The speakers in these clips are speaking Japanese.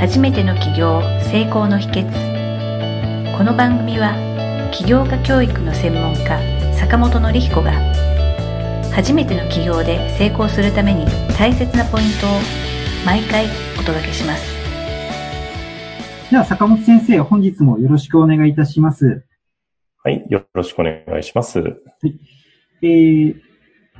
初めての起業成功の秘訣。この番組は起業家教育の専門家坂本典彦が初めての起業で成功するために大切なポイントを毎回お届けします。では坂本先生本日もよろしくお願いいたします。はいよろしくお願いします、はい。えー、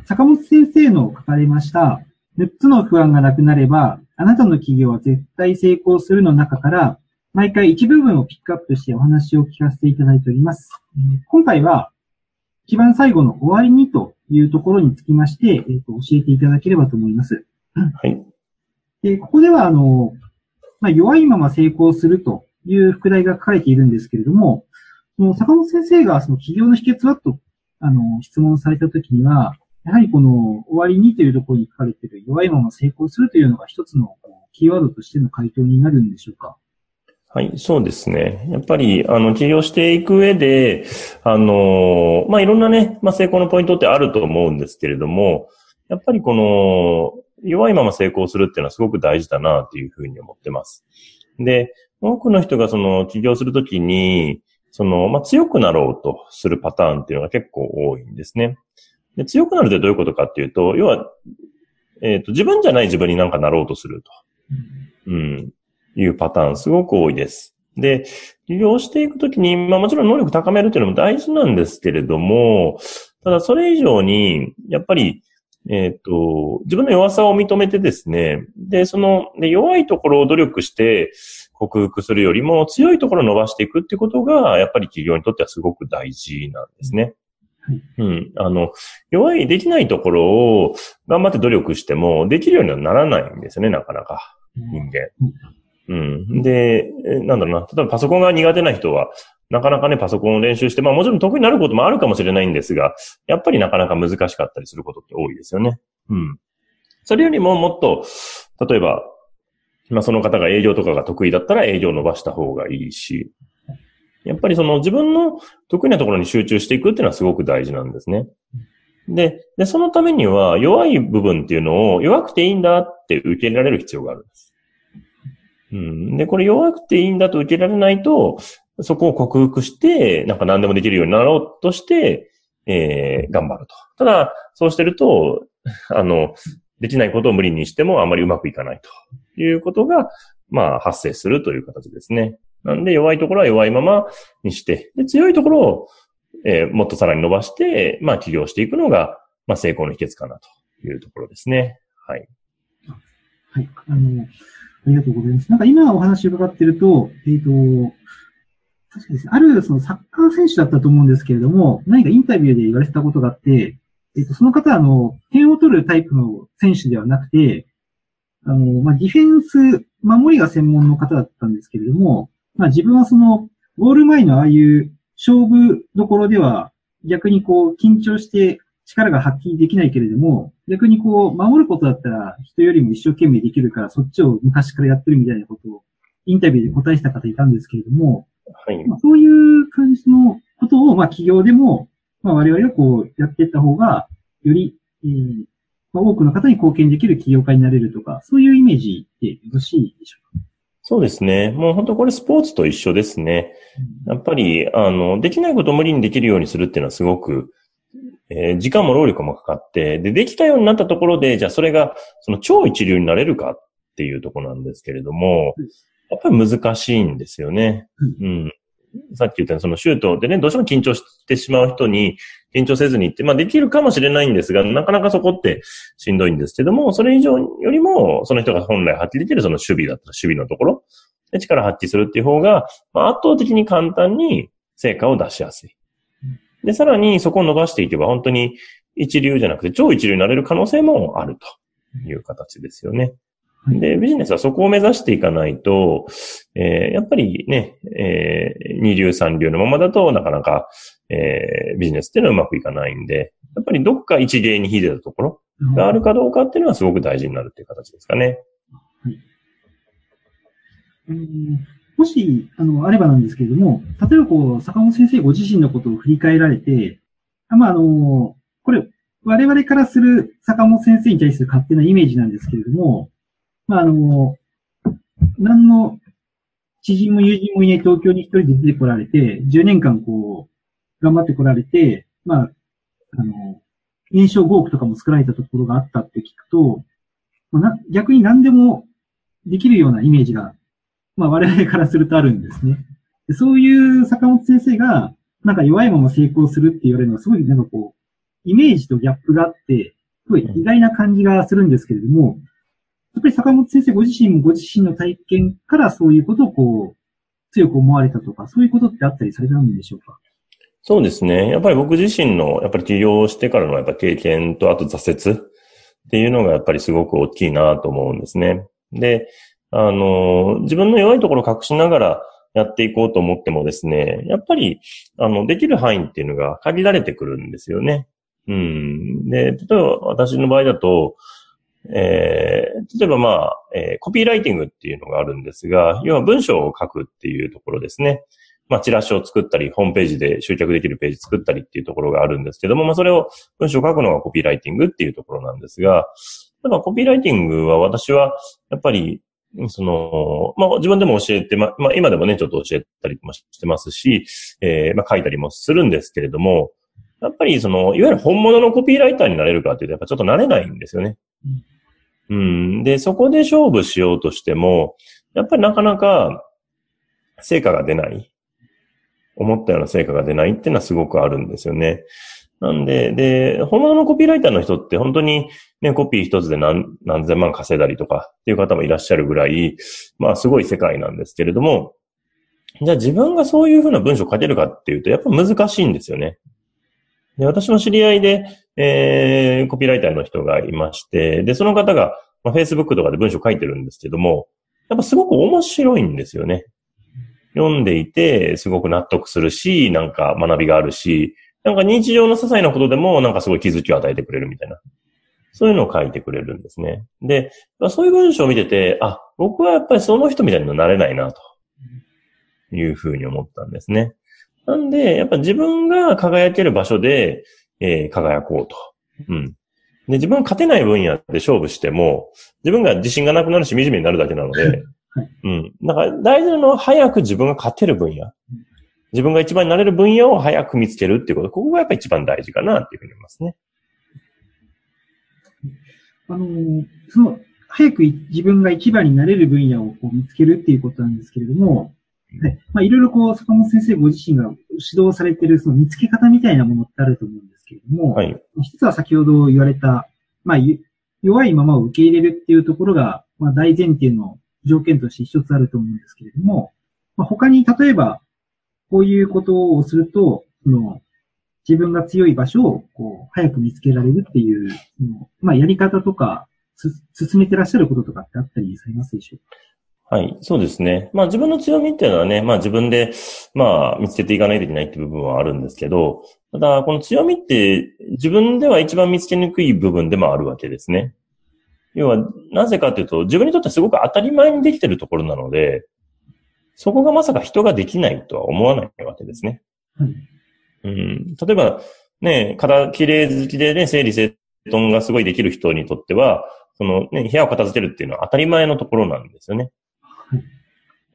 坂本先生の書かれました。6つの不安がなくなればあなたの企業は絶対成功するの中から、毎回一部分をピックアップしてお話を聞かせていただいております。今回は、一番最後の終わりにというところにつきまして、えー、と教えていただければと思います。はい。でここでは、あの、まあ、弱いまま成功するという副題が書かれているんですけれども、その坂本先生がその企業の秘訣はと、あの、質問されたときには、やはりこの終わりにというところに書かれている弱いまま成功するというのが一つのキーワードとしての回答になるんでしょうか？はい、そうですね。やっぱり、あの、起業していく上で、あの、まあ、いろんなね、まあ、成功のポイントってあると思うんですけれども、やっぱりこの、弱いまま成功するっていうのはすごく大事だなっていうふうに思ってます。で、多くの人がその起業するときに、その、まあ、強くなろうとするパターンっていうのが結構多いんですね。で強くなるってどういうことかっていうと、要は、えっ、ー、と、自分じゃない自分になんかなろうとすると。うん。いうパターンすごく多いです。で、利用していくときに、まあもちろん能力高めるっていうのも大事なんですけれども、ただそれ以上に、やっぱり、えっ、ー、と、自分の弱さを認めてですね、で、その、で弱いところを努力して克服するよりも強いところを伸ばしていくってことが、やっぱり企業にとってはすごく大事なんですね。うん。あの、弱い、できないところを頑張って努力しても、できるようにはならないんですよね、なかなか。人間。うん。で、なんだろうな。例えばパソコンが苦手な人は、なかなかね、パソコンを練習して、まあもちろん得意になることもあるかもしれないんですが、やっぱりなかなか難しかったりすることって多いですよね。うん。それよりももっと、例えば、まあその方が営業とかが得意だったら営業を伸ばした方がいいし、やっぱりその自分の得意なところに集中していくっていうのはすごく大事なんですね。で、で、そのためには弱い部分っていうのを弱くていいんだって受け入れられる必要があるんです。うん。で、これ弱くていいんだと受けられないと、そこを克服して、なんか何でもできるようになろうとして、えー、頑張ると。ただ、そうしてると、あの、できないことを無理にしてもあまりうまくいかないということが、まあ、発生するという形ですね。なんで弱いところは弱いままにして、で強いところを、えー、もっとさらに伸ばして、まあ起業していくのが、まあ成功の秘訣かなというところですね。はい。はい。あの、ありがとうございます。なんか今お話伺ってると、えっ、ー、と、確かですね、あるそのサッカー選手だったと思うんですけれども、何かインタビューで言われてたことがあって、えっ、ー、と、その方はあの、点を取るタイプの選手ではなくて、あの、まあ、ディフェンス、守りが専門の方だったんですけれども、まあ自分はその、ゴール前のああいう勝負どころでは、逆にこう、緊張して力が発揮できないけれども、逆にこう、守ることだったら人よりも一生懸命できるから、そっちを昔からやってるみたいなことを、インタビューで答えした方いたんですけれども、はい。まあ、そういう感じのことを、まあ企業でも、まあ我々がこう、やっていった方が、より、えーまあ、多くの方に貢献できる企業家になれるとか、そういうイメージでよろしいでしょうか？そうですね。もう本当これスポーツと一緒ですね。やっぱり、あの、できないことを無理にできるようにするっていうのはすごく、えー、時間も労力もかかって、で、できたようになったところで、じゃあそれが、その超一流になれるかっていうところなんですけれども、やっぱり難しいんですよね。うん。さっき言ったようにそのシュートでね、どうしても緊張してしまう人に、緊張せずにって、まあできるかもしれないんですが、なかなかそこってしんどいんですけども、それ以上よりも、その人が本来発揮できるその守備だったら守備のところで力発揮するっていう方が、まあ、圧倒的に簡単に成果を出しやすい。で、さらにそこを伸ばしていけば本当に一流じゃなくて超一流になれる可能性もあるという形ですよね。で、ビジネスはそこを目指していかないと、えー、やっぱりね、えー、二流三流のままだとなかなか、えー、ビジネスっていうのはうまくいかないんで、やっぱりどっか一芸に秀でたところがあるかどうかっていうのはすごく大事になるっていう形ですかね。はい。えー、もし、あの、あればなんですけれども、例えばこう、坂本先生ご自身のことを振り返られて、あまあ、あの、これ、我々からする坂本先生に対する勝手なイメージなんですけれども、まあ、あの、何の知人も友人もいない東京に一人で出てこられて、10年間こう、頑張ってこられて、まあ、あの、炎症5億とかも作られたところがあったって聞くと、まあ、な逆に何でもできるようなイメージが、まあ我々からするとあるんですね。でそういう坂本先生が、なんか弱いまま成功するって言われるのはすごいなんかこう、イメージとギャップがあって、すごい意外な感じがするんですけれども、やっぱり坂本先生ご自身もご自身の体験からそういうことをこう、強く思われたとか、そういうことってあったりされたんでしょうか？そうですね。やっぱり僕自身の、やっぱり起業してからのやっぱ経験と、あと挫折っていうのがやっぱりすごく大きいなと思うんですね。で、あの、自分の弱いところを隠しながらやっていこうと思ってもですね、やっぱり、あの、できる範囲っていうのが限られてくるんですよね。うん。で、例えば私の場合だと、えー、例えばまあ、えー、コピーライティングっていうのがあるんですが、要は文章を書くっていうところですね。まあ、チラシを作ったり、ホームページで集客できるページ作ったりっていうところがあるんですけども、まあ、それを文章を書くのがコピーライティングっていうところなんですが、ただコピーライティングは私は、やっぱり、その、まあ、自分でも教えて、ま、あ、今でもね、ちょっと教えたりもしてますし、えー、まあ、書いたりもするんですけれども、やっぱりその、いわゆる本物のコピーライターになれるかっていうと、やっぱちょっとなれないんですよね。うん。で、そこで勝負しようとしても、やっぱりなかなか成果が出ない。思ったような成果が出ないっていうのはすごくあるんですよね。なんで、で、本物のコピーライターの人って本当にね、コピー一つで何、何千万稼いだりとかっていう方もいらっしゃるぐらい、まあすごい世界なんですけれども、じゃあ自分がそういうふうな文章を書けるかっていうと、やっぱ難しいんですよね。で私の知り合いで、えー、コピーライターの人がいまして、で、その方が、まあ、Facebook とかで文章書いてるんですけども、やっぱすごく面白いんですよね。読んでいて、すごく納得するし、なんか学びがあるし、なんか日常の些細なことでも、なんかすごい気づきを与えてくれるみたいな。そういうのを書いてくれるんですね。で、そういう文章を見てて、あ、僕はやっぱりその人みたいになれないな、というふうに思ったんですね。なんで、やっぱ自分が輝ける場所で、えー、輝こうと。うん。で、自分が勝てない分野で勝負しても、自分が自信がなくなるし、惨めになるだけなので、はい、うん。だから大事なのは早く自分が勝てる分野。自分が一番になれる分野を早く見つけるっていうこと。ここがやっぱり一番大事かなっていうふうに思いますね。あの、その、早く自分が一番になれる分野をこう見つけるっていうことなんですけれども、はい。まあ、いろいろこう、坂本先生ご自身が指導されているその見つけ方みたいなものってあると思うんですけれども、はい。一つは先ほど言われた、まあ、弱いままを受け入れるっていうところが、まあ、大前提の条件として一つあると思うんですけれども、まあ、他に例えば、こういうことをすると、その、自分が強い場所を、こう、早く見つけられるっていう、そのまあ、やり方とか、進めてらっしゃることとかってあったりされますでしょうか？はい、そうですね。まあ自分の強みっていうのはね、まあ自分で、まあ見つけていかないといけないっていう部分はあるんですけど、ただこの強みって自分では一番見つけにくい部分でもあるわけですね。要は、なぜかというと、自分にとってすごく当たり前にできてるところなので、そこがまさか人ができないとは思わないわけですね。うん、うん、例えば、ね、体綺麗好きでね、整理整頓がすごいできる人にとっては、そのね、部屋を片付けるっていうのは当たり前のところなんですよね。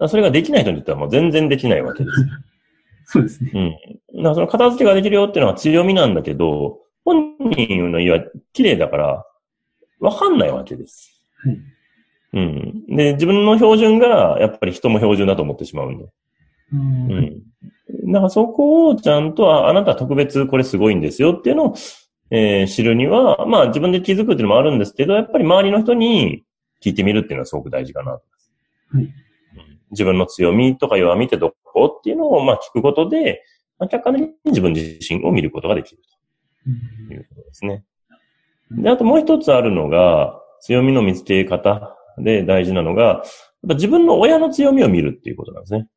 それができない人にとってはもう全然できないわけです。そうですね。うん。だからその片付けができるよっていうのは強みなんだけど、本人の家は綺麗だから、わかんないわけです。はい。うん。で、自分の標準が、やっぱり人も標準だと思ってしまうんで。うん。うん。だからそこをちゃんと、あ、あなた特別これすごいんですよっていうのを、えー、知るには、まあ自分で気づくっていうのもあるんですけど、やっぱり周りの人に聞いてみるっていうのはすごく大事かなと。はい。自分の強みとか弱みってどこっていうのを、まあ、聞くことで、まあ、客観的に自分自身を見ることができるということですね。で、あともう一つあるのが、強みの見つけ方で大事なのが、やっぱ自分の親の強みを見るっていうことなんですね。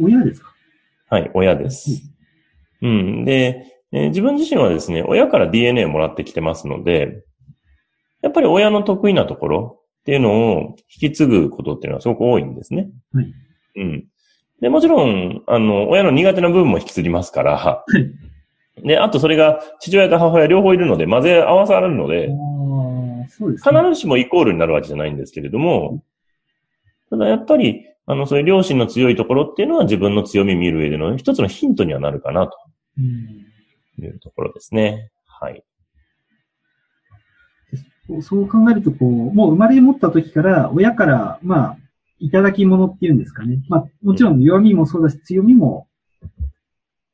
親ですか？はい、親です。うん。で、えー、自分自身はですね、親から DNA をもらってきてますので、やっぱり親の得意なところ、っていうのを引き継ぐことっていうのはすごく多いんですね。はい。うん。で、もちろん、あの、親の苦手な部分も引き継ぎますから、はい。で、あとそれが父親と母親両方いるので混ぜ合わされるので、そうです、ね、必ずしもイコールになるわけじゃないんですけれども、ただやっぱり、あの、そういう両親の強いところっていうのは自分の強み見る上での一つのヒントにはなるかなというところですね。はい。そう考えると、こう、もう生まれ持った時から、親から、まあ、いただき物っていうんですかね。まあ、もちろん弱みもそうだし、強みも、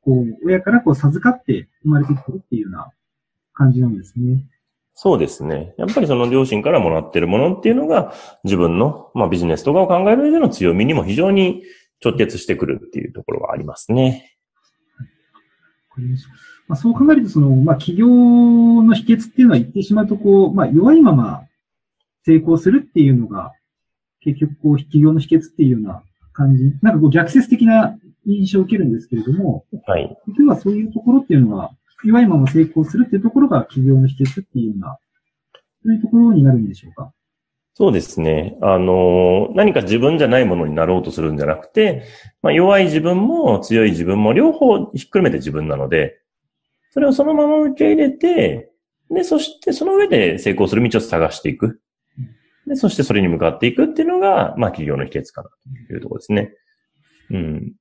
こう、親からこう授かって生まれてきてるっていうような感じなんですね。そうですね。やっぱりその両親からもらってるものっていうのが、自分の、まあ、ビジネスとかを考える上での強みにも非常に直結してくるっていうところがありますね。はい、まあ、そう考えると、その、まあ、企業の秘訣っていうのは言ってしまうと、こう、まあ、弱いまま成功するっていうのが、結局、こう、企業の秘訣っていうような感じ、なんかこう、逆説的な印象を受けるんですけれども、はい。結局はそういうところっていうのは、弱いまま成功するっていうところが企業の秘訣っていうような、そういうところになるんでしょうか？そうですね。あの、何か自分じゃないものになろうとするんじゃなくて、まあ、弱い自分も強い自分も両方ひっくるめて自分なので、それをそのまま受け入れて、で、そしてその上で成功する道を探していく。で、そしてそれに向かっていくっていうのが、まあ企業の秘訣かなというところですね。うん。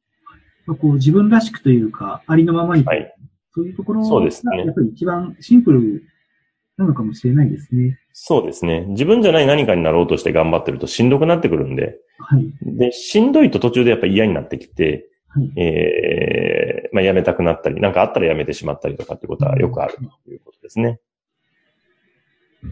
こう自分らしくというか、ありのままに、はい、そういうところが、ね、やっぱり一番シンプルなのかもしれないですね。そうですね。自分じゃない何かになろうとして頑張ってるとしんどくなってくるんで。はい。で、しんどいと途中でやっぱ嫌になってきて、はい、えー、まあ、辞めたくなったり、なんかあったら辞めてしまったりとかってことはよくあるということですね。わ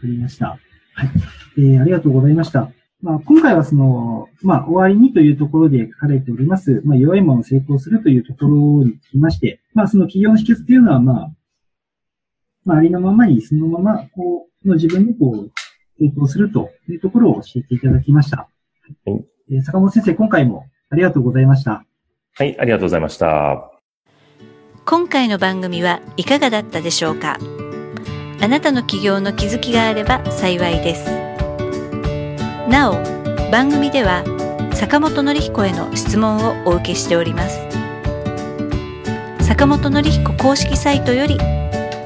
かりました。はい。えー、ありがとうございました。まあ、今回はその、まあ、終わりにというところで書かれております、まあ、弱いものを成功するというところにつきまして、まあ、その企業の秘訣というのは、まあ、まあ、ありのままに、そのまま、こう、の自分にこう、成功するというところを教えていただきました。はい。えー、坂本先生、今回もありがとうございました。はい、ありがとうございました。今回の番組はいかがだったでしょうか？あなたの企業の気づきがあれば幸いです。なお、番組では坂本典彦への質問をお受けしております。坂本典彦公式サイトよりお